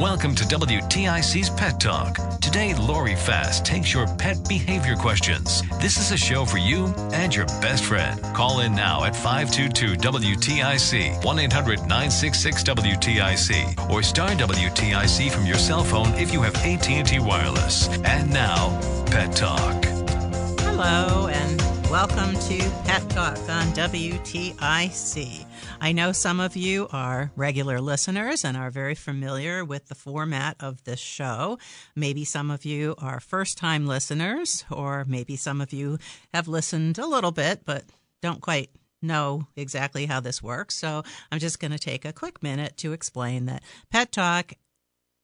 Welcome to WTIC's Pet Talk. Today, Lori Fass takes your pet behavior questions. This is a show for you and your best friend. Call in now at 522 WTIC, 1 800 966 WTIC, or star WTIC from your cell phone if you have AT&T Wireless. And now, Pet Talk. Hello, and welcome to Pet Talk on WTIC. I know some of you are regular listeners and are very familiar with the format of this show. Maybe some of you are first time listeners, or maybe some of you have listened a little bit but don't quite know exactly how this works. So I'm just going to take a quick minute to explain that Pet Talk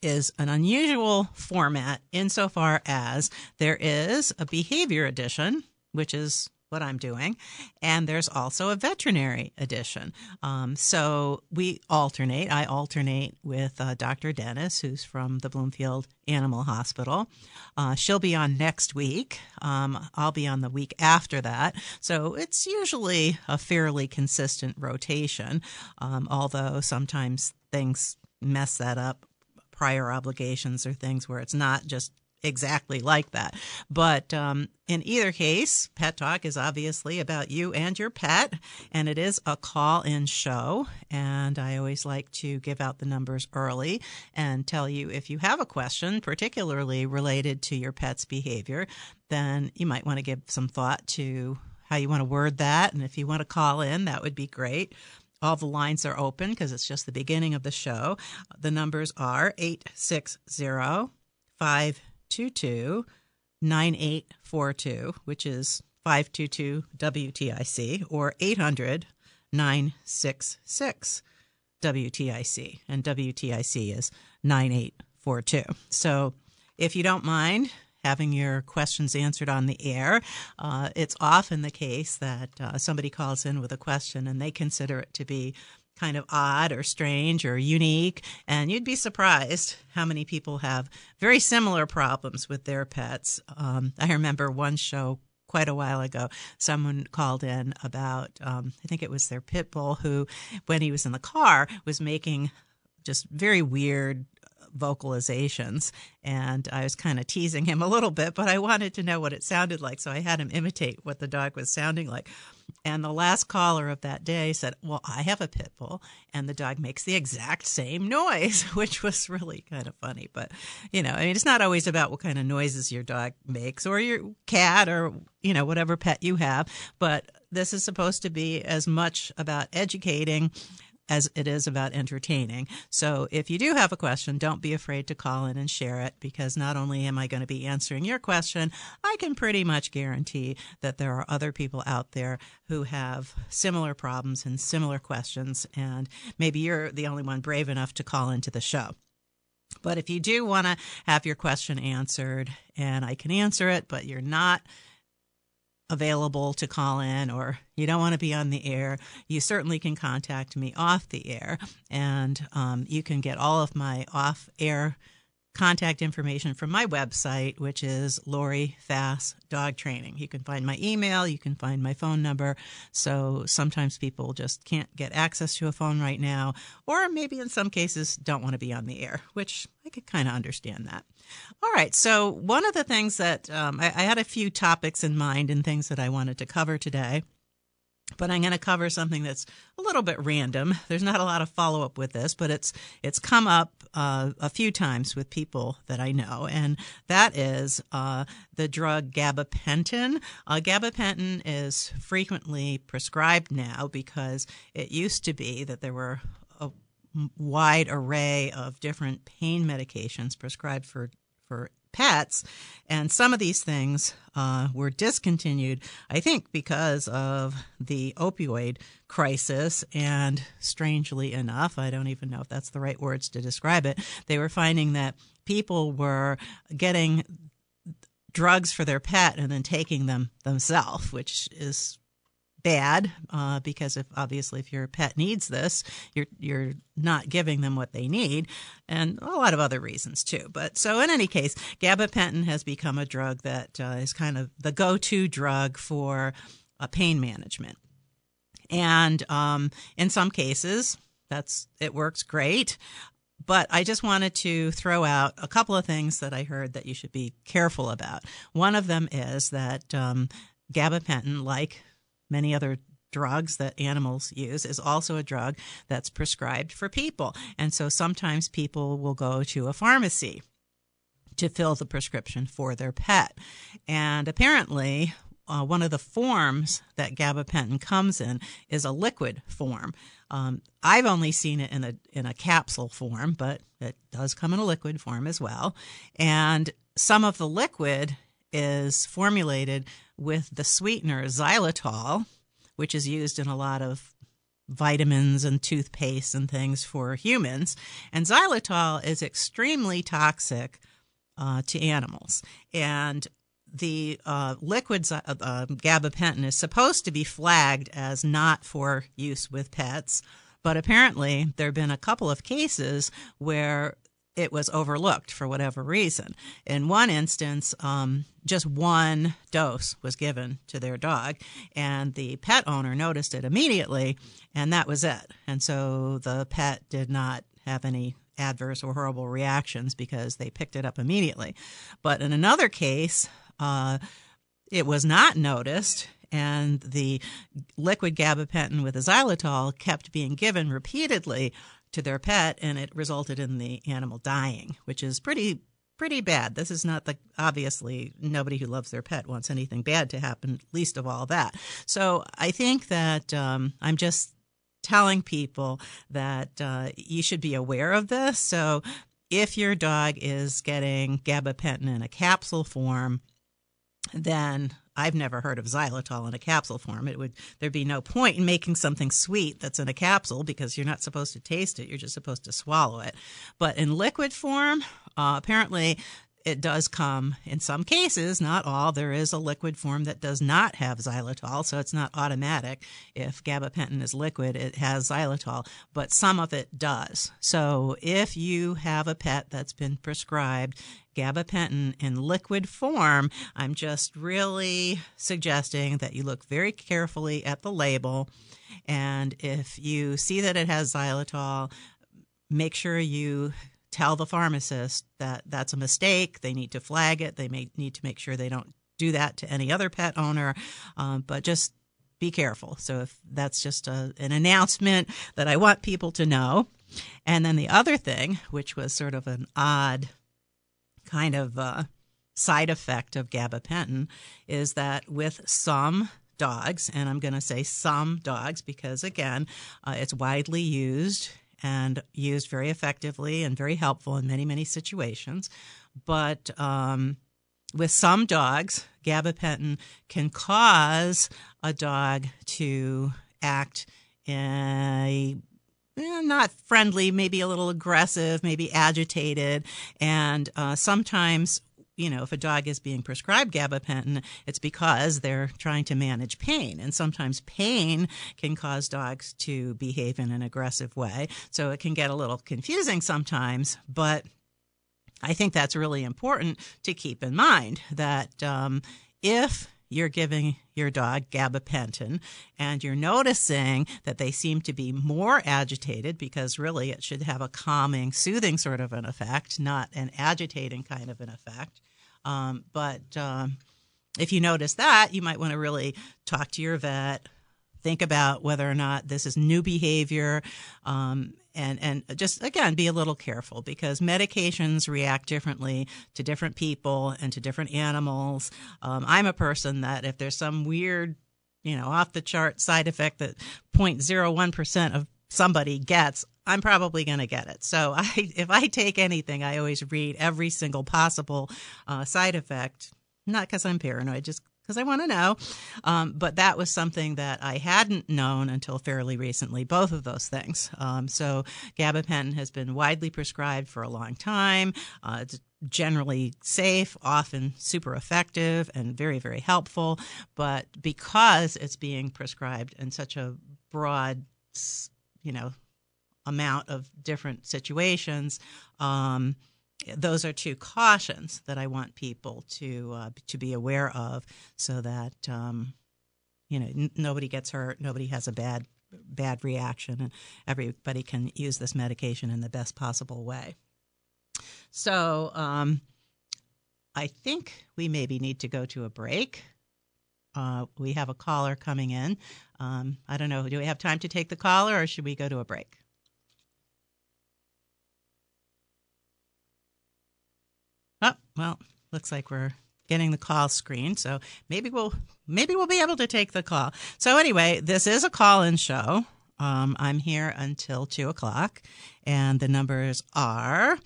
is an unusual format insofar as there is a behavior edition, which is what I'm doing, and there's also a veterinary edition. Um, so we alternate. I alternate with uh, Dr. Dennis, who's from the Bloomfield Animal Hospital. Uh, she'll be on next week. Um, I'll be on the week after that. So it's usually a fairly consistent rotation, um, although sometimes things mess that up prior obligations or things where it's not just exactly like that. But um, in either case, Pet Talk is obviously about you and your pet, and it is a call in show. And I always like to give out the numbers early and tell you if you have a question, particularly related to your pet's behavior, then you might want to give some thought to how you want to word that. And if you want to call in, that would be great. All the lines are open because it's just the beginning of the show. The numbers are 860 522 9842, which is 522 WTIC, or 800 966 WTIC. And WTIC is 9842. So if you don't mind, having your questions answered on the air. Uh, it's often the case that uh, somebody calls in with a question and they consider it to be kind of odd or strange or unique. And you'd be surprised how many people have very similar problems with their pets. Um, I remember one show quite a while ago, someone called in about, um, I think it was their pit bull who, when he was in the car, was making just very weird vocalizations. And I was kind of teasing him a little bit, but I wanted to know what it sounded like. So I had him imitate what the dog was sounding like. And the last caller of that day said, Well, I have a pit bull, and the dog makes the exact same noise, which was really kind of funny. But, you know, I mean, it's not always about what kind of noises your dog makes or your cat or, you know, whatever pet you have. But this is supposed to be as much about educating as it is about entertaining. So if you do have a question, don't be afraid to call in and share it because not only am I going to be answering your question, I can pretty much guarantee that there are other people out there who have similar problems and similar questions. And maybe you're the only one brave enough to call into the show. But if you do want to have your question answered and I can answer it, but you're not available to call in or you don't want to be on the air, you certainly can contact me off the air. And um, you can get all of my off air contact information from my website, which is Lori Fass Dog Training. You can find my email, you can find my phone number. So sometimes people just can't get access to a phone right now, or maybe in some cases don't want to be on the air, which I could kind of understand that. All right. So one of the things that um, I, I had a few topics in mind and things that I wanted to cover today. But I'm going to cover something that's a little bit random. There's not a lot of follow up with this, but it's it's come up uh, a few times with people that I know, and that is uh, the drug gabapentin. Uh, gabapentin is frequently prescribed now because it used to be that there were a wide array of different pain medications prescribed for for pets. And some of these things uh, were discontinued, I think, because of the opioid crisis. And strangely enough, I don't even know if that's the right words to describe it, they were finding that people were getting drugs for their pet and then taking them themselves, which is bad uh, because if obviously if your pet needs this, you're you're not giving them what they need, and a lot of other reasons too. But so in any case, gabapentin has become a drug that uh, is kind of the go-to drug for uh, pain management, and um, in some cases that's it works great. But I just wanted to throw out a couple of things that I heard that you should be careful about. One of them is that um, gabapentin, like many other drugs that animals use is also a drug that's prescribed for people. And so sometimes people will go to a pharmacy to fill the prescription for their pet. And apparently, uh, one of the forms that gabapentin comes in is a liquid form. Um, I've only seen it in a in a capsule form, but it does come in a liquid form as well. And some of the liquid is formulated with the sweetener xylitol, which is used in a lot of vitamins and toothpaste and things for humans. And xylitol is extremely toxic uh, to animals. And the uh, liquid uh, uh, gabapentin is supposed to be flagged as not for use with pets. But apparently, there have been a couple of cases where it was overlooked for whatever reason. In one instance, um, just one dose was given to their dog, and the pet owner noticed it immediately, and that was it. And so the pet did not have any adverse or horrible reactions because they picked it up immediately. But in another case, uh, it was not noticed, and the liquid gabapentin with a xylitol kept being given repeatedly to their pet, and it resulted in the animal dying, which is pretty pretty bad. This is not the obviously nobody who loves their pet wants anything bad to happen. Least of all that. So I think that um, I'm just telling people that uh, you should be aware of this. So if your dog is getting gabapentin in a capsule form, then I've never heard of xylitol in a capsule form. It would there'd be no point in making something sweet that's in a capsule because you're not supposed to taste it. You're just supposed to swallow it. But in liquid form, uh, apparently it does come in some cases, not all. There is a liquid form that does not have xylitol, so it's not automatic. If gabapentin is liquid, it has xylitol, but some of it does. So if you have a pet that's been prescribed gabapentin in liquid form, I'm just really suggesting that you look very carefully at the label. And if you see that it has xylitol, make sure you tell the pharmacist that that's a mistake. They need to flag it. They may need to make sure they don't do that to any other pet owner. Um, but just be careful. So if that's just a, an announcement that I want people to know. And then the other thing, which was sort of an odd kind of uh, side effect of gabapentin, is that with some dogs, and I'm going to say some dogs because again, uh, it's widely used and used very effectively and very helpful in many, many situations. But um, with some dogs, gabapentin can cause a dog to act a eh, not friendly, maybe a little aggressive, maybe agitated, and uh, sometimes you know, if a dog is being prescribed gabapentin, it's because they're trying to manage pain. And sometimes pain can cause dogs to behave in an aggressive way. So it can get a little confusing sometimes, but I think that's really important to keep in mind that um, if you're giving your dog gabapentin and you're noticing that they seem to be more agitated because really it should have a calming, soothing sort of an effect, not an agitating kind of an effect. Um, but um, if you notice that, you might want to really talk to your vet, think about whether or not this is new behavior. Um, and, and just again, be a little careful because medications react differently to different people and to different animals. Um, I'm a person that if there's some weird, you know, off the chart side effect that 0.01% of somebody gets, I'm probably going to get it. So I, if I take anything, I always read every single possible uh, side effect. Not because I'm paranoid, just because I want to know. Um, but that was something that I hadn't known until fairly recently, both of those things. Um, so gabapentin has been widely prescribed for a long time. Uh, it's generally safe, often super effective, and very, very helpful. But because it's being prescribed in such a broad, you know, amount of different situations, um, those are two cautions that I want people to uh, to be aware of, so that um, you know n- nobody gets hurt, nobody has a bad bad reaction, and everybody can use this medication in the best possible way. So um, I think we maybe need to go to a break. Uh, we have a caller coming in. Um, I don't know. Do we have time to take the caller, or should we go to a break? Oh, well, looks like we're getting the call screen, so maybe we'll maybe we'll be able to take the call. So anyway, this is a call-in show. Um, I'm here until two o'clock, and the numbers are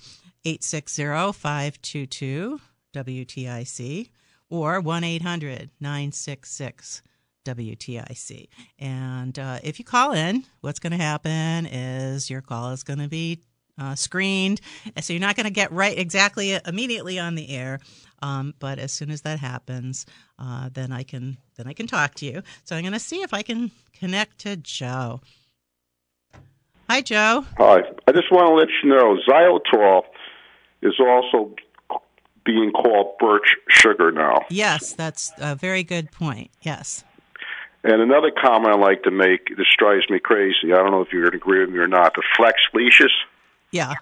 860-522-WTIC or 1-800-966 WTIC. And uh, if you call in, what's going to happen is your call is going to be uh, screened. So you're not going to get right exactly immediately on the air. Um, but as soon as that happens, uh, then I can then I can talk to you. So I'm going to see if I can connect to Joe. Hi, Joe. Hi. I just want to let you know xylitol is also being called birch sugar now. Yes, that's a very good point. Yes. And another comment I like to make, this drives me crazy. I don't know if you're going to agree with me or not. The flex leashes. Yeah.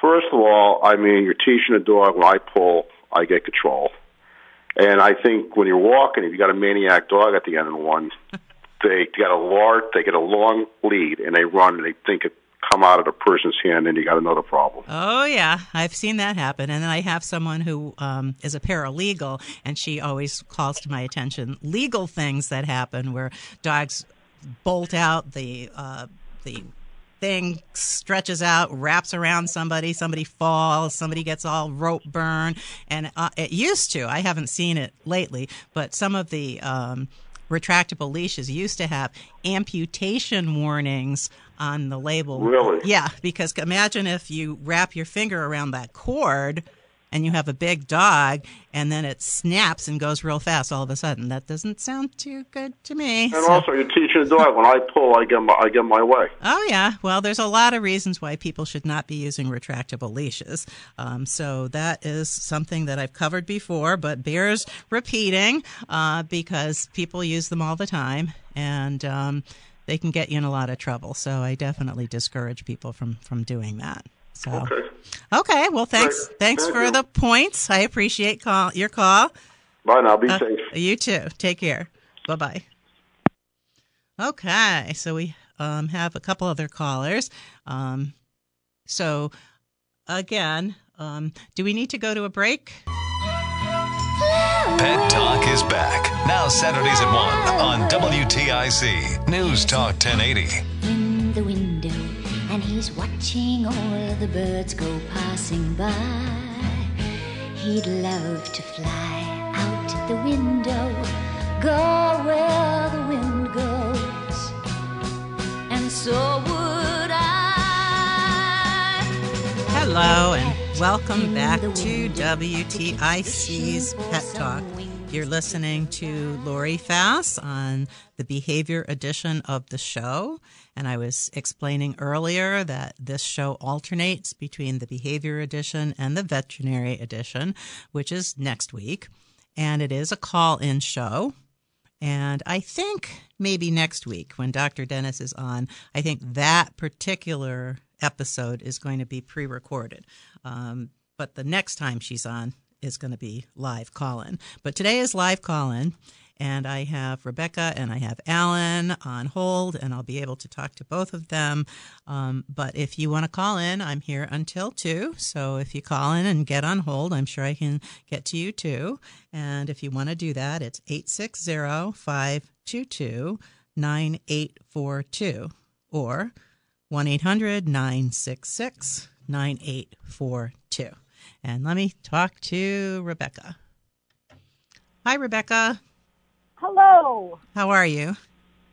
First of all, I mean, you're teaching a dog when I pull, I get control. And I think when you're walking, if you got a maniac dog at the end of the one, they get a large, they get a long lead, and they run, and they think it come out of the person's hand, and you got another problem. Oh yeah, I've seen that happen. And then I have someone who um, is a paralegal, and she always calls to my attention legal things that happen where dogs bolt out the uh, the thing stretches out, wraps around somebody, somebody falls, somebody gets all rope burn. And uh, it used to, I haven't seen it lately, but some of the um, retractable leashes used to have amputation warnings on the label. Really? Yeah, because imagine if you wrap your finger around that cord and you have a big dog and then it snaps and goes real fast all of a sudden. That doesn't sound too good to me. And so. also, you're teaching a dog when I pull, I get my, I get my way. Oh yeah, well, there's a lot of reasons why people should not be using retractable leashes. Um, so that is something that I've covered before, but bears repeating uh, because people use them all the time and. Um, they can get you in a lot of trouble. So I definitely discourage people from, from doing that. So okay. Okay. Well, thanks. Great. Thanks Thank for you. the points. I appreciate call your call. Bye now. Be Uh, safe. You too. Take care. Bye bye. Okay. So we um, have a couple other callers. Um, so again, um, do we need to go to a break? Pet Talk is back. Now Saturdays at 1 on WTIC. News Talk 1080. He's watching all the birds go passing by. He'd love to fly out the window, go where the wind goes, and so would I. Hello and welcome back to WTIC's Pet Talk. You're listening to Lori Fass on the behavior edition of the show. And I was explaining earlier that this show alternates between the behavior edition and the veterinary edition, which is next week. And it is a call in show. And I think maybe next week when Dr. Dennis is on, I think that particular episode is going to be pre recorded. Um, but the next time she's on is going to be live call in. But today is live call in. And I have Rebecca and I have Alan on hold, and I'll be able to talk to both of them. Um, but if you want to call in, I'm here until 2. So if you call in and get on hold, I'm sure I can get to you too. And if you want to do that, it's 860 522 9842 or 1 800 966 9842. And let me talk to Rebecca. Hi, Rebecca. Hello. How are you?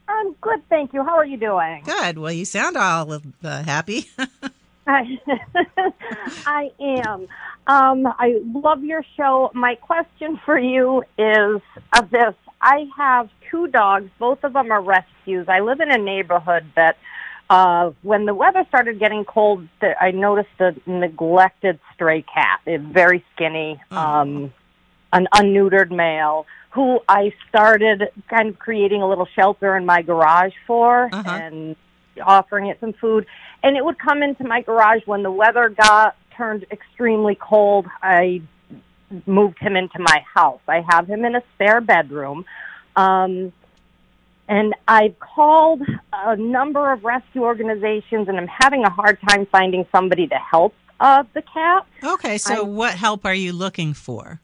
I'm good, thank you. How are you doing? Good. Well, you sound all uh, happy. I, I am. Um, I love your show. My question for you is of this. I have two dogs. Both of them are rescues. I live in a neighborhood that uh, when the weather started getting cold, th- I noticed a neglected stray cat. It's very skinny, um, an unneutered male who I started kind of creating a little shelter in my garage for Uh-huh. and offering it some food. And it would come into my garage when the weather got turned extremely cold. I moved him into my house. I have him in a spare bedroom. Um, and I've called a number of rescue organizations, and I'm having a hard time finding somebody to help uh, the cat. Okay, so what help are you looking for?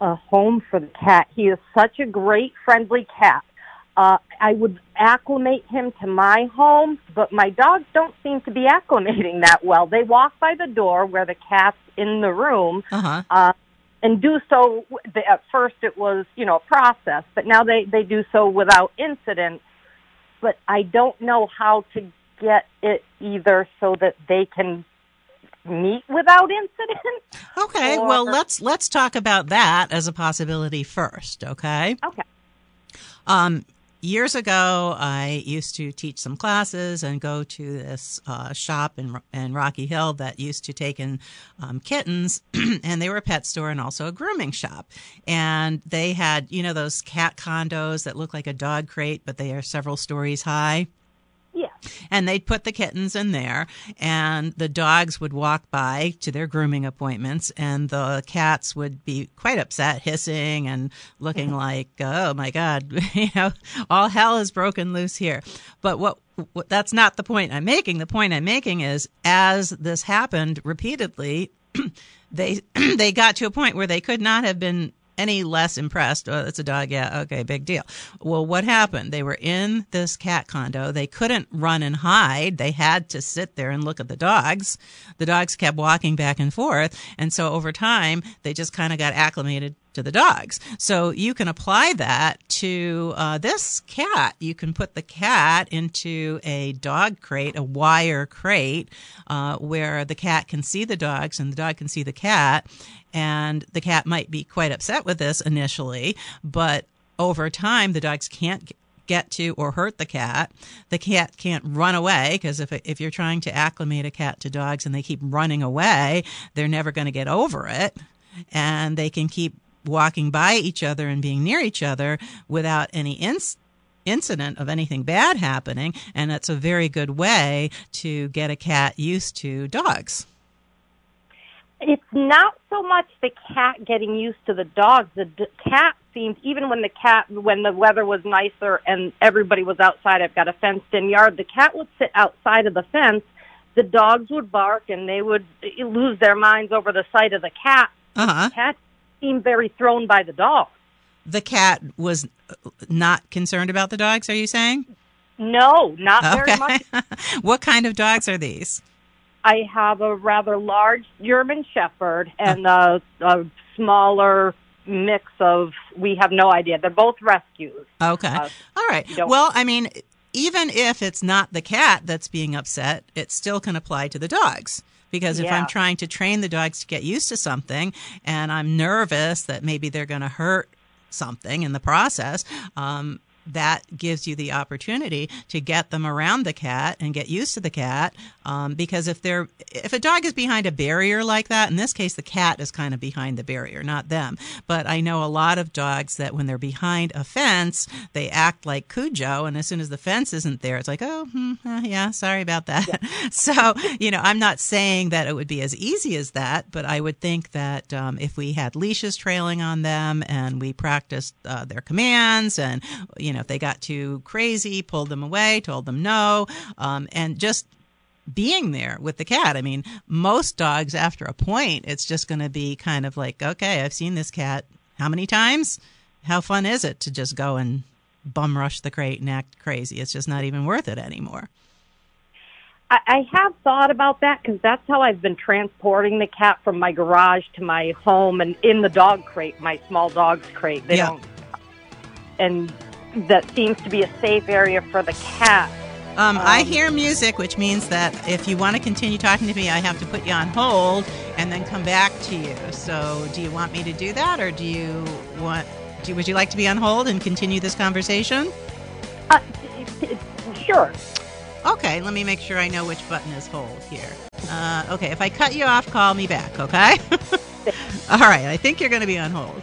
A home for the cat. He is such a great, friendly cat. Uh, I would acclimate him to my home, but my dogs don't seem to be acclimating that well. They walk by the door where the cat's in the room, Uh-huh. uh, and do so. At first, it was you know a process, but now they they do so without incident. But I don't know how to get it either so that they can meet without incident. Okay, Or- well let's let's talk about that as a possibility first, okay? Okay. Um years ago I used to teach some classes and go to this uh, shop in in Rocky Hill that used to take in um, kittens and they were a pet store and also a grooming shop. And they had, you know, those cat condos that look like a dog crate but they are several stories high. And they'd put the kittens in there, and the dogs would walk by to their grooming appointments, and the cats would be quite upset, hissing and looking like, oh my God, you know, all hell is broken loose here. But what that's not the point I'm making. The point I'm making is as this happened repeatedly, they they got to a point where they could not have been any less impressed. Oh, it's a dog. Yeah. Okay. Big deal. Well, what happened? They were in this cat condo. They couldn't run and hide. They had to sit there and look at the dogs. The dogs kept walking back and forth. And so over time, they just kind of got acclimated to the dogs. So you can apply that to uh, this cat. You can put the cat into a dog crate, a wire crate, uh, where the cat can see the dogs and the dog can see the cat. And the cat might be quite upset with this initially, but over time, the dogs can't get to or hurt the cat. The cat can't run away because if if you're trying to acclimate a cat to dogs and they keep running away, they're never going to get over it, and they can keep walking by each other and being near each other without any ins- incident of anything bad happening. And that's a very good way to get a cat used to dogs. It's not so much the cat getting used to the dogs. The d- cat seems, even when the cat, when the weather was nicer and everybody was outside, I've got a fenced in yard, the cat would sit outside of the fence. The dogs would bark and they would eh, lose their minds over the sight of the cat. Uh-huh. The cat seemed very thrown by the dog. The cat was not concerned about the dogs, are you saying? No, not very Okay. much. what kind of dogs are these? I have a rather large German Shepherd and a, a smaller mix of, we have no idea. They're both rescues. Okay. Uh, All right. Well, I mean, even if it's not the cat that's being upset, it still can apply to the dogs. Because if Yeah. I'm trying to train the dogs to get used to something and I'm nervous that maybe they're going to hurt something in the process, um, that gives you the opportunity to get them around the cat and get used to the cat. Um, because if they're if a dog is behind a barrier like that, in this case the cat is kind of behind the barrier, not them. But I know a lot of dogs that when they're behind a fence, they act like Cujo, and as soon as the fence isn't there, it's like, oh, hmm, uh, yeah, sorry about that. Yeah. so you know, I'm not saying that it would be as easy as that, but I would think that um, if we had leashes trailing on them and we practiced uh, their commands and you know if they got too crazy pulled them away told them no um, and just being there with the cat. I mean, most dogs, after a point, it's just going to be kind of like, okay, I've seen this cat how many times? How fun is it to just go and bum rush the crate and act crazy? It's just not even worth it anymore. I, I have thought about that because that's how I've been transporting the cat from my garage to my home and in the dog crate, my small dog's crate. They Yeah. don't, and that seems to be a safe area for the cat. Um, I hear music, which means that if you want to continue talking to me, I have to put you on hold and then come back to you. So, do you want me to do that, or do you want? Do, would you like to be on hold and continue this conversation? Uh, sure. Okay, let me make sure I know which button is hold here. Uh, okay, if I cut you off, call me back. Okay. All right, I think you're going to be on hold.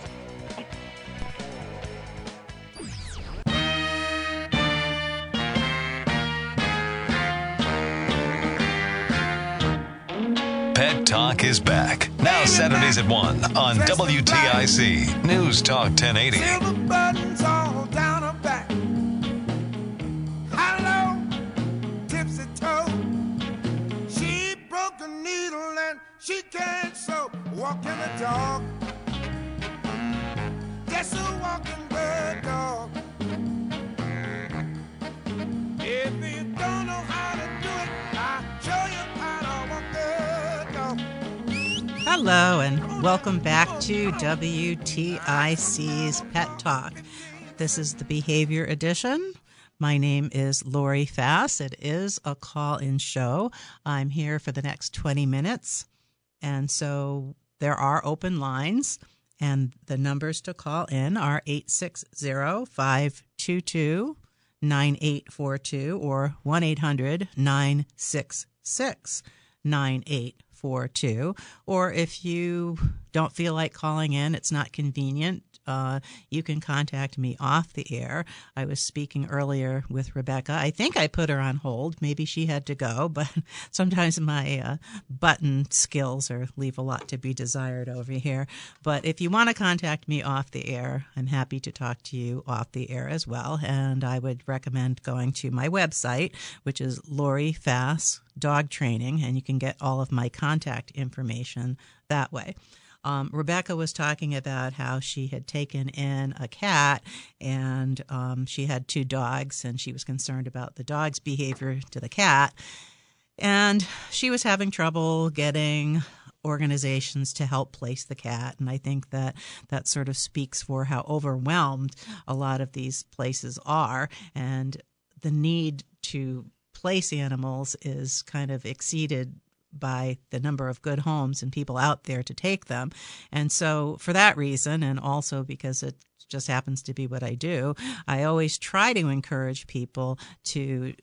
Talk is back. Now Saturdays at 1 on WTIC News Talk 1080. buttons all down her back. Hello, tipsy toe. She broke a needle and she can't sew. Walking the dog. Hello, and welcome back to WTIC's Pet Talk. This is the Behavior Edition. My name is Lori Fass. It is a call in show. I'm here for the next 20 minutes. And so there are open lines, and the numbers to call in are 860 522 9842 or 1 800 966 9842. Or if you don't feel like calling in, it's not convenient, uh, you can contact me off the air. I was speaking earlier with Rebecca. I think I put her on hold. Maybe she had to go, but sometimes my uh, button skills are leave a lot to be desired over here. But if you want to contact me off the air, I'm happy to talk to you off the air as well. And I would recommend going to my website, which is Lori Fass Dog Training, and you can get all of my contact information that way. Um, Rebecca was talking about how she had taken in a cat and um, she had two dogs, and she was concerned about the dog's behavior to the cat. And she was having trouble getting organizations to help place the cat. And I think that that sort of speaks for how overwhelmed a lot of these places are. And the need to place animals is kind of exceeded by the number of good homes and people out there to take them. And so, for that reason, and also because it just happens to be what I do, I always try to encourage people to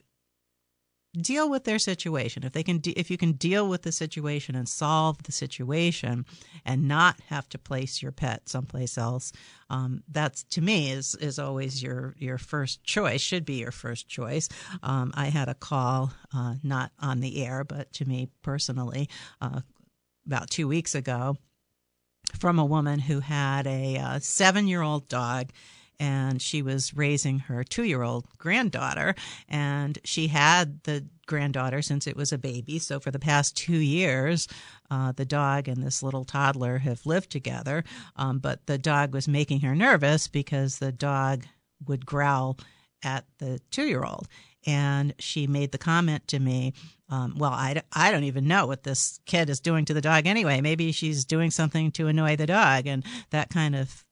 deal with their situation. If they can de- if you can deal with the situation and solve the situation and not have to place your pet someplace else um, that's to me is is always your your first choice should be your first choice. Um, i had a call uh, not on the air but to me personally uh, about two weeks ago from a woman who had a uh, seven year old dog and she was raising her two year old granddaughter. And she had the granddaughter since it was a baby. So for the past two years, uh, the dog and this little toddler have lived together. Um, but the dog was making her nervous because the dog would growl at the two year old. And she made the comment to me, um, well, I don't even know what this kid is doing to the dog anyway. Maybe she's doing something to annoy the dog. And that kind of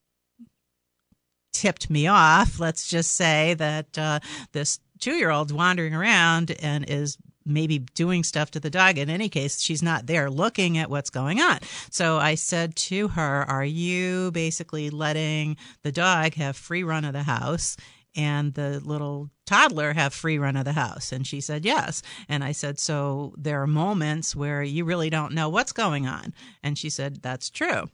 tipped me off. Let's just say that uh, this two year old's wandering around and is maybe doing stuff to the dog. In any case, she's not there looking at what's going on. So I said to her, Are you basically letting the dog have free run of the house? and the little toddler have free run of the house? And she said, yes. And I said, so there are moments where you really don't know what's going on. And she said, that's true.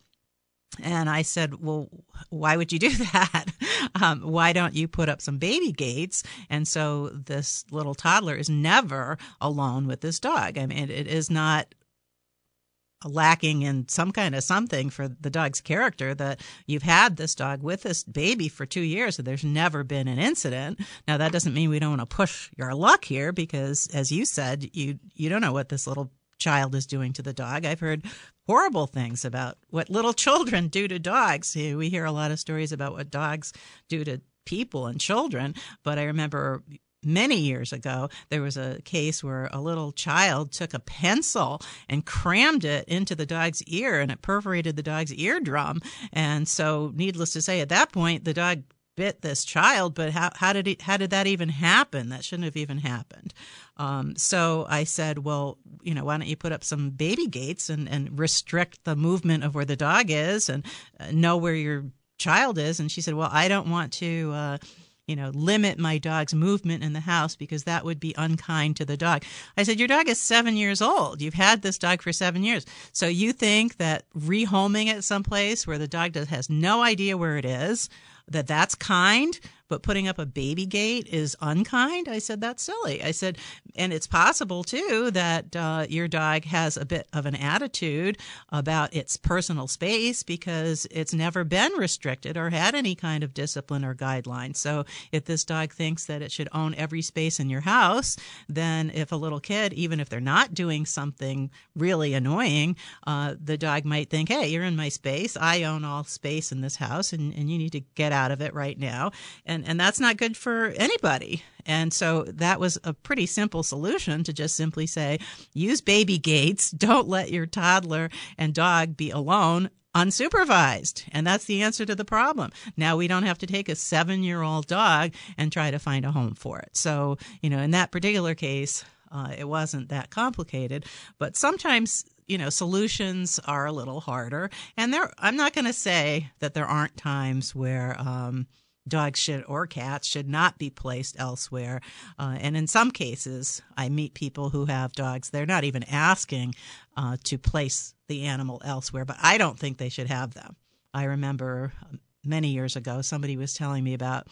And I said, Well, why would you do that? Um, why don't you put up some baby gates? And so this little toddler is never alone with this dog. I mean, it is not lacking in some kind of something for the dog's character that you've had this dog with this baby for two years and there's never been an incident. Now that doesn't mean we don't want to push your luck here because as you said, you you don't know what this little child is doing to the dog. I've heard horrible things about what little children do to dogs. We hear a lot of stories about what dogs do to people and children, but I remember many years ago, there was a case where a little child took a pencil and crammed it into the dog's ear and it perforated the dog's eardrum. And so, needless to say, at that point, the dog bit this child, but how, how did it, how did that even happen? That shouldn't have even happened. Um, so I said, well, you know, why don't you put up some baby gates and, and restrict the movement of where the dog is and uh, know where your child is? And she said, well, I don't want to, uh, you know, limit my dog's movement in the house because that would be unkind to the dog. I said, Your dog is seven years old. You've had this dog for seven years. So you think that rehoming it someplace where the dog does, has no idea where it is, that that's kind? But putting up a baby gate is unkind. I said, that's silly. I said, and it's possible too that uh, your dog has a bit of an attitude about its personal space because it's never been restricted or had any kind of discipline or guidelines. So if this dog thinks that it should own every space in your house, then if a little kid, even if they're not doing something really annoying, uh, the dog might think, hey, you're in my space. I own all space in this house and, and you need to get out of it right now. And and and that's not good for anybody. And so that was a pretty simple solution to just simply say, use baby gates. Don't let your toddler and dog be alone unsupervised. And that's the answer to the problem. Now we don't have to take a seven year old dog and try to find a home for it. So, you know, in that particular case, uh, it wasn't that complicated. But sometimes, you know, solutions are a little harder. And there, I'm not going to say that there aren't times where, um, dogs should or cats should not be placed elsewhere. Uh, and in some cases, I meet people who have dogs. They're not even asking uh, to place the animal elsewhere, but I don't think they should have them. I remember um, many years ago, somebody was telling me about.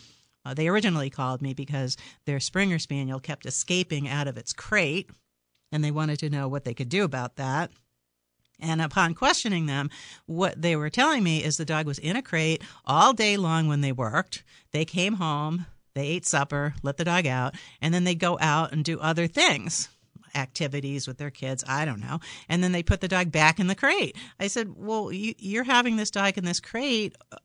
Uh, they originally called me because their Springer Spaniel kept escaping out of its crate, and they wanted to know what they could do about that. And upon questioning them, what they were telling me is the dog was in a crate all day long when they worked. They came home, they ate supper, let the dog out, and then they go out and do other things activities with their kids. I don't know. And then they put the dog back in the crate. I said, Well, you, are having this dog in this crate uh,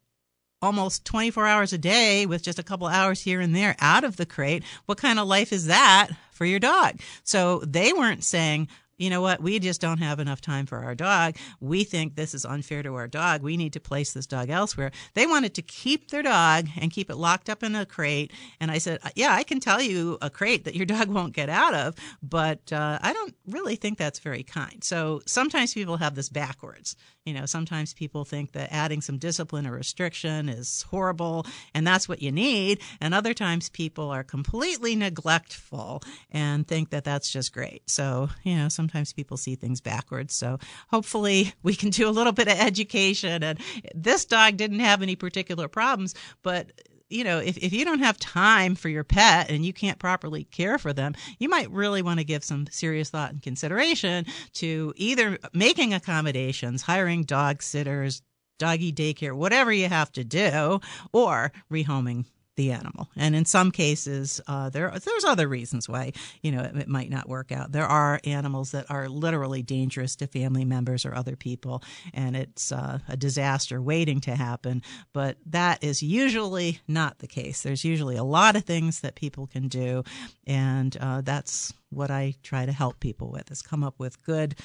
almost 24 hours a day with just a couple hours here and there out of the crate. What kind of life is that for your dog? So they weren't saying, you know what, we just don't have enough time for our dog. We think this is unfair to our dog. We need to place this dog elsewhere. They wanted to keep their dog and keep it locked up in a crate. And I said, yeah, I can tell you a crate that your dog won't get out of, but uh, I don't really think that's very kind. So sometimes people have this backwards. You know, sometimes people think that adding some discipline or restriction is horrible and that's what you need. And other times people are completely neglectful and think that that's just great. So, you know, sometimes people see things backwards. So hopefully we can do a little bit of education. And this dog didn't have any particular problems, but you know, if, if you don't have time for your pet and you can't properly care for them, you might really want to give some serious thought and consideration to either making accommodations, hiring dog sitters, doggy daycare, whatever you have to do, or rehoming the animal. And in some cases, uh, there there's other reasons why you know it, it, might not work out. There are animals that are literally dangerous to family members or other people, and it's uh, a disaster waiting to happen. But that is usually not the case. There's usually a lot of things that people can do, and uh, that's what I try to help people with: is come up with good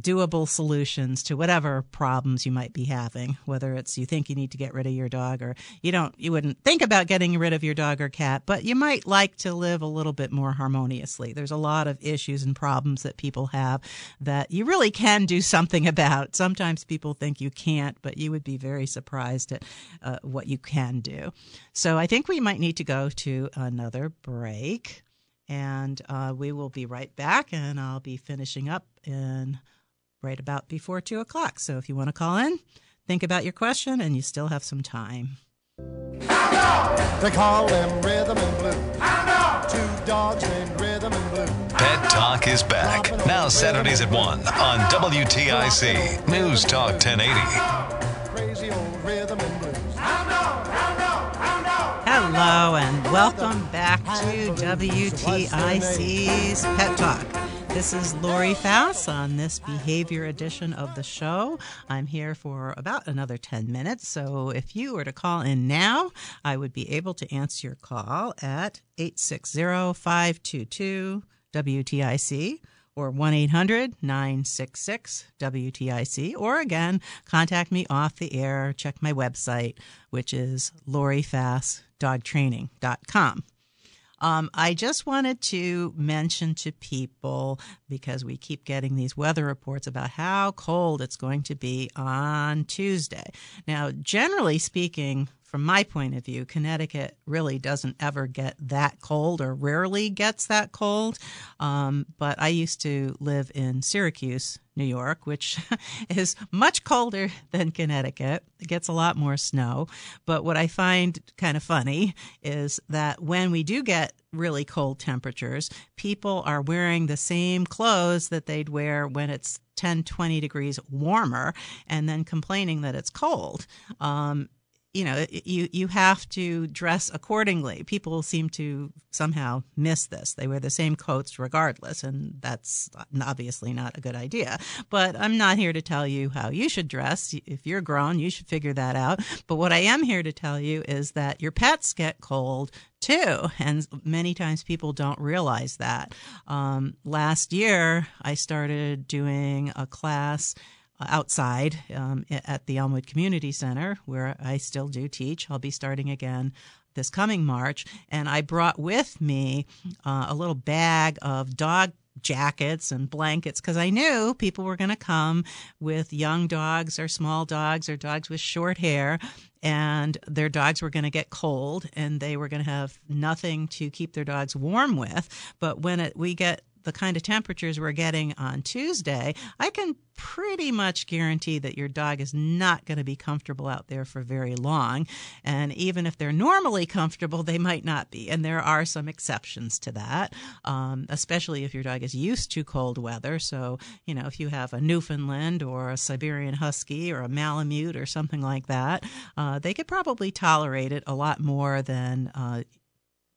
doable solutions to whatever problems you might be having whether it's you think you need to get rid of your dog or you don't you wouldn't think about getting rid of your dog or cat but you might like to live a little bit more harmoniously. There's a lot of issues and problems that people have that you really can do something about. Sometimes people think you can't but you would be very surprised at uh, what you can do. So i think we might need to go to another break and uh, we will be right back and i'll be finishing up in right about before two o'clock. So if you want to call in, think about your question, and you still have some time. They call them rhythm and blue. Two dogs named rhythm and blue. Pet Talk is back. Now Saturdays at 1 on WTIC. News Talk 1080. Crazy old rhythm and blues. Hello, and welcome back to WTIC's Pet Talk. This is Lori Fass on this behavior edition of the show. I'm here for about another 10 minutes. So if you were to call in now, I would be able to answer your call at 860 522 WTIC or 1 800 966 WTIC. Or again, contact me off the air. Check my website, which is lorifassdogtraining.com. Um, I just wanted to mention to people because we keep getting these weather reports about how cold it's going to be on Tuesday. Now, generally speaking, from my point of view, Connecticut really doesn't ever get that cold or rarely gets that cold. Um, but I used to live in Syracuse, New York, which is much colder than Connecticut. It gets a lot more snow. But what I find kind of funny is that when we do get really cold temperatures, people are wearing the same clothes that they'd wear when it's 10, 20 degrees warmer and then complaining that it's cold. Um, you know, you you have to dress accordingly. People seem to somehow miss this. They wear the same coats regardless, and that's obviously not a good idea. But I'm not here to tell you how you should dress. If you're grown, you should figure that out. But what I am here to tell you is that your pets get cold too. And many times people don't realize that. Um, last year, I started doing a class outside um, at the Elmwood Community Center, where I still do teach. I'll be starting again this coming March. And I brought with me uh, a little bag of dog jackets and blankets because I knew people were going to come with young dogs or small dogs or dogs with short hair and their dogs were going to get cold and they were going to have nothing to keep their dogs warm with but when it, we get the kind of temperatures we're getting on Tuesday, I can pretty much guarantee that your dog is not going to be comfortable out there for very long. And even if they're normally comfortable, they might not be. And there are some exceptions to that, um, especially if your dog is used to cold weather. So, you know, if you have a Newfoundland or a Siberian Husky or a Malamute or something like that, uh, they could probably tolerate it a lot more than. Uh,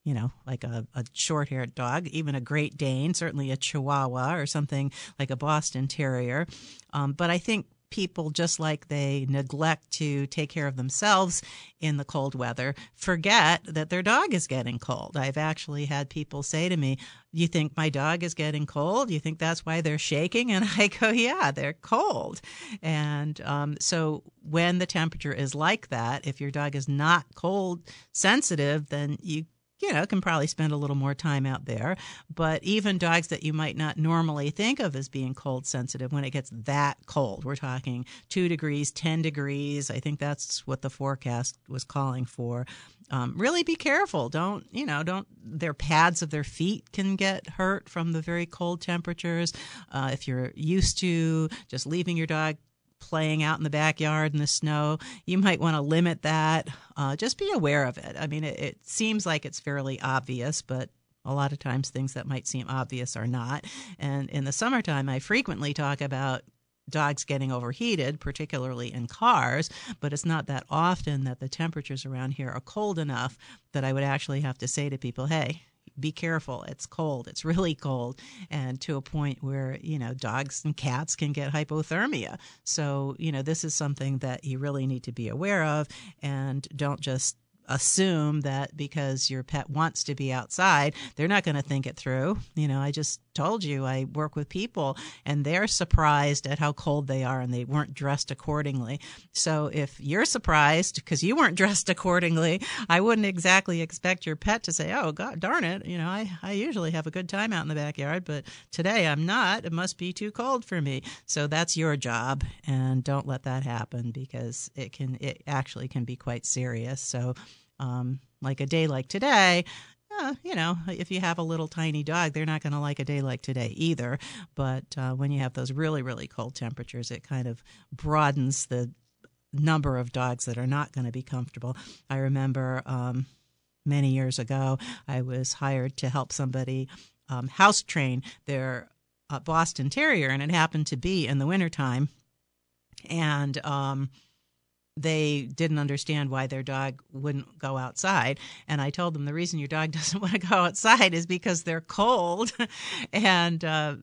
you know, like a, a short haired dog, even a Great Dane, certainly a Chihuahua or something like a Boston Terrier. Um, but I think people, just like they neglect to take care of themselves in the cold weather, forget that their dog is getting cold. I've actually had people say to me, You think my dog is getting cold? You think that's why they're shaking? And I go, Yeah, they're cold. And um, so when the temperature is like that, if your dog is not cold sensitive, then you you know, can probably spend a little more time out there. But even dogs that you might not normally think of as being cold sensitive, when it gets that cold, we're talking two degrees, 10 degrees. I think that's what the forecast was calling for. Um, really be careful. Don't, you know, don't, their pads of their feet can get hurt from the very cold temperatures. Uh, if you're used to just leaving your dog playing out in the backyard in the snow, you might want to limit that. Uh, just be aware of it. I mean, it, it seems like it's fairly obvious, but a lot of times things that might seem obvious are not. And in the summertime, I frequently talk about dogs getting overheated, particularly in cars, but it's not that often that the temperatures around here are cold enough that I would actually have to say to people, hey, be careful. It's cold. It's really cold. And to a point where, you know, dogs and cats can get hypothermia. So, you know, this is something that you really need to be aware of and don't just assume that because your pet wants to be outside, they're not going to think it through. You know, I just told you I work with people and they're surprised at how cold they are and they weren't dressed accordingly. So if you're surprised because you weren't dressed accordingly, I wouldn't exactly expect your pet to say, "Oh God, darn it! You know, I I usually have a good time out in the backyard, but today I'm not. It must be too cold for me." So that's your job, and don't let that happen because it can it actually can be quite serious. So. Um, like a day like today, uh, you know, if you have a little tiny dog, they're not going to like a day like today either. But uh, when you have those really, really cold temperatures, it kind of broadens the number of dogs that are not going to be comfortable. I remember um, many years ago, I was hired to help somebody um, house train their uh, Boston Terrier, and it happened to be in the wintertime. And um, they didn't understand why their dog wouldn't go outside. And I told them the reason your dog doesn't want to go outside is because they're cold. and uh,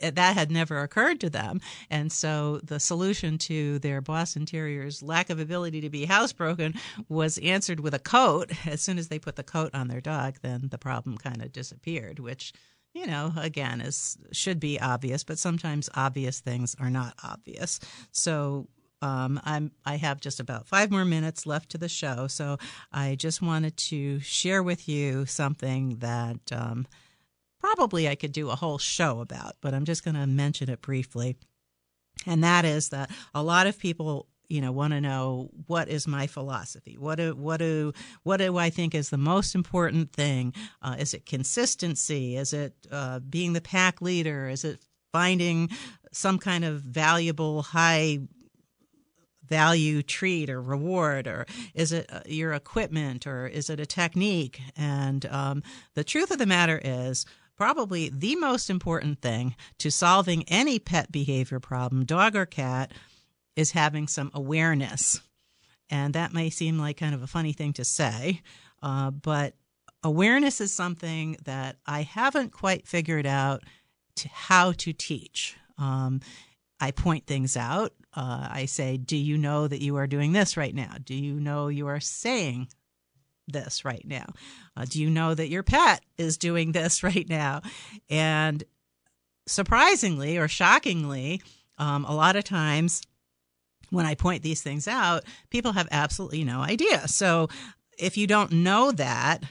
that had never occurred to them. And so the solution to their Boston Terrier's lack of ability to be housebroken was answered with a coat. As soon as they put the coat on their dog, then the problem kind of disappeared, which you know, again, is should be obvious, but sometimes obvious things are not obvious. So um, I'm I have just about five more minutes left to the show, so I just wanted to share with you something that um, probably I could do a whole show about, but I'm just going to mention it briefly, and that is that a lot of people you know want to know what is my philosophy? What do what do what do i think is the most important thing? Uh, is it consistency? Is it uh, being the pack leader? Is it finding some kind of valuable high value treat or reward or is it uh, your equipment or is it a technique and um, the truth of the matter is probably the most important thing to solving any pet behavior problem dog or cat is having some awareness and that may seem like kind of a funny thing to say uh, but awareness is something that i haven't quite figured out to how to teach um, I point things out. Uh, I say, Do you know that you are doing this right now? Do you know you are saying this right now? Uh, do you know that your pet is doing this right now? And surprisingly or shockingly, um, a lot of times when I point these things out, people have absolutely no idea. So if you don't know that,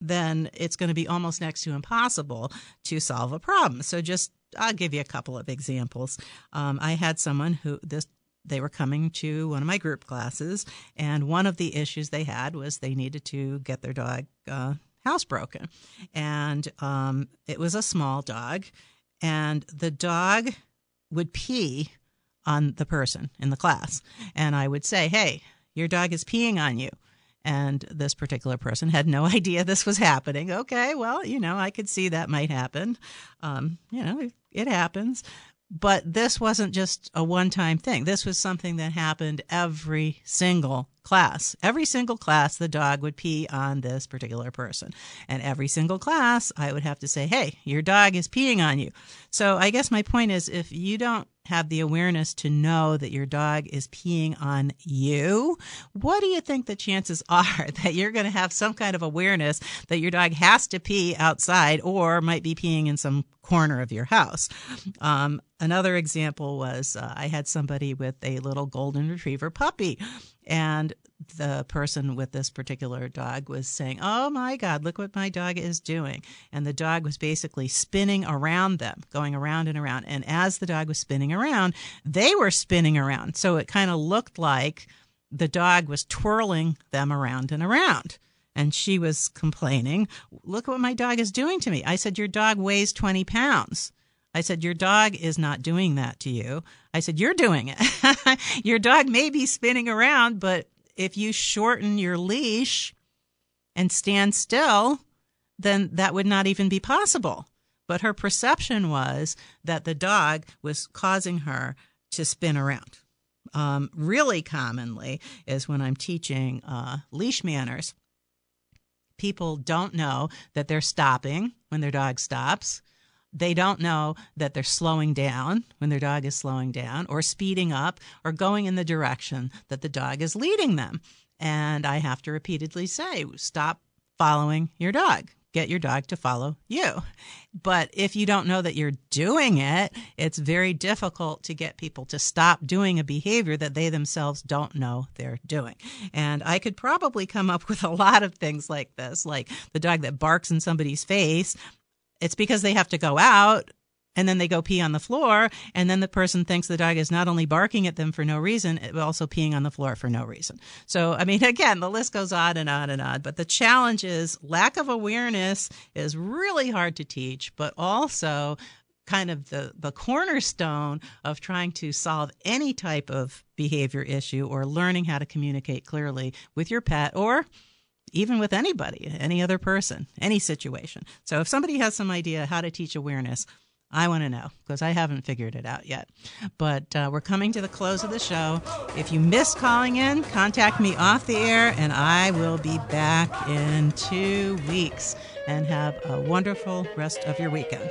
then it's going to be almost next to impossible to solve a problem. So just I'll give you a couple of examples. Um, I had someone who this they were coming to one of my group classes, and one of the issues they had was they needed to get their dog uh, housebroken, and um, it was a small dog, and the dog would pee on the person in the class, and I would say, "Hey, your dog is peeing on you." And this particular person had no idea this was happening. Okay, well, you know, I could see that might happen. Um, you know, it happens. But this wasn't just a one time thing. This was something that happened every single class. Every single class, the dog would pee on this particular person. And every single class, I would have to say, hey, your dog is peeing on you. So I guess my point is if you don't have the awareness to know that your dog is peeing on you, what do you think the chances are that you're going to have some kind of awareness that your dog has to pee outside or might be peeing in some corner of your house? Um, another example was uh, I had somebody with a little golden retriever puppy and the person with this particular dog was saying, Oh my God, look what my dog is doing. And the dog was basically spinning around them, going around and around. And as the dog was spinning around, they were spinning around. So it kind of looked like the dog was twirling them around and around. And she was complaining, Look what my dog is doing to me. I said, Your dog weighs 20 pounds. I said, Your dog is not doing that to you. I said, You're doing it. your dog may be spinning around, but if you shorten your leash and stand still, then that would not even be possible. But her perception was that the dog was causing her to spin around. Um, really commonly is when I'm teaching uh, leash manners, people don't know that they're stopping when their dog stops they don't know that they're slowing down when their dog is slowing down or speeding up or going in the direction that the dog is leading them. And I have to repeatedly say, stop following your dog. get your dog to follow you. But if you don't know that you're doing it, it's very difficult to get people to stop doing a behavior that they themselves don't know they're doing. And I could probably come up with a lot of things like this, like the dog that barks in somebody's face. It's because they have to go out and then they go pee on the floor and then the person thinks the dog is not only barking at them for no reason but also peeing on the floor for no reason. So i mean again the list goes on and on and on but the challenge is lack of awareness is really hard to teach but also kind of the, the cornerstone of trying to solve any type of behavior issue or learning how to communicate clearly with your pet or even with anybody, any other person, any situation. So if somebody has some idea how to teach awareness, I want to know because I haven't figured it out yet. But uh, we're coming to the close of the show. If you miss calling in, contact me off the air, and I will be back in two weeks. And have a wonderful rest of your weekend.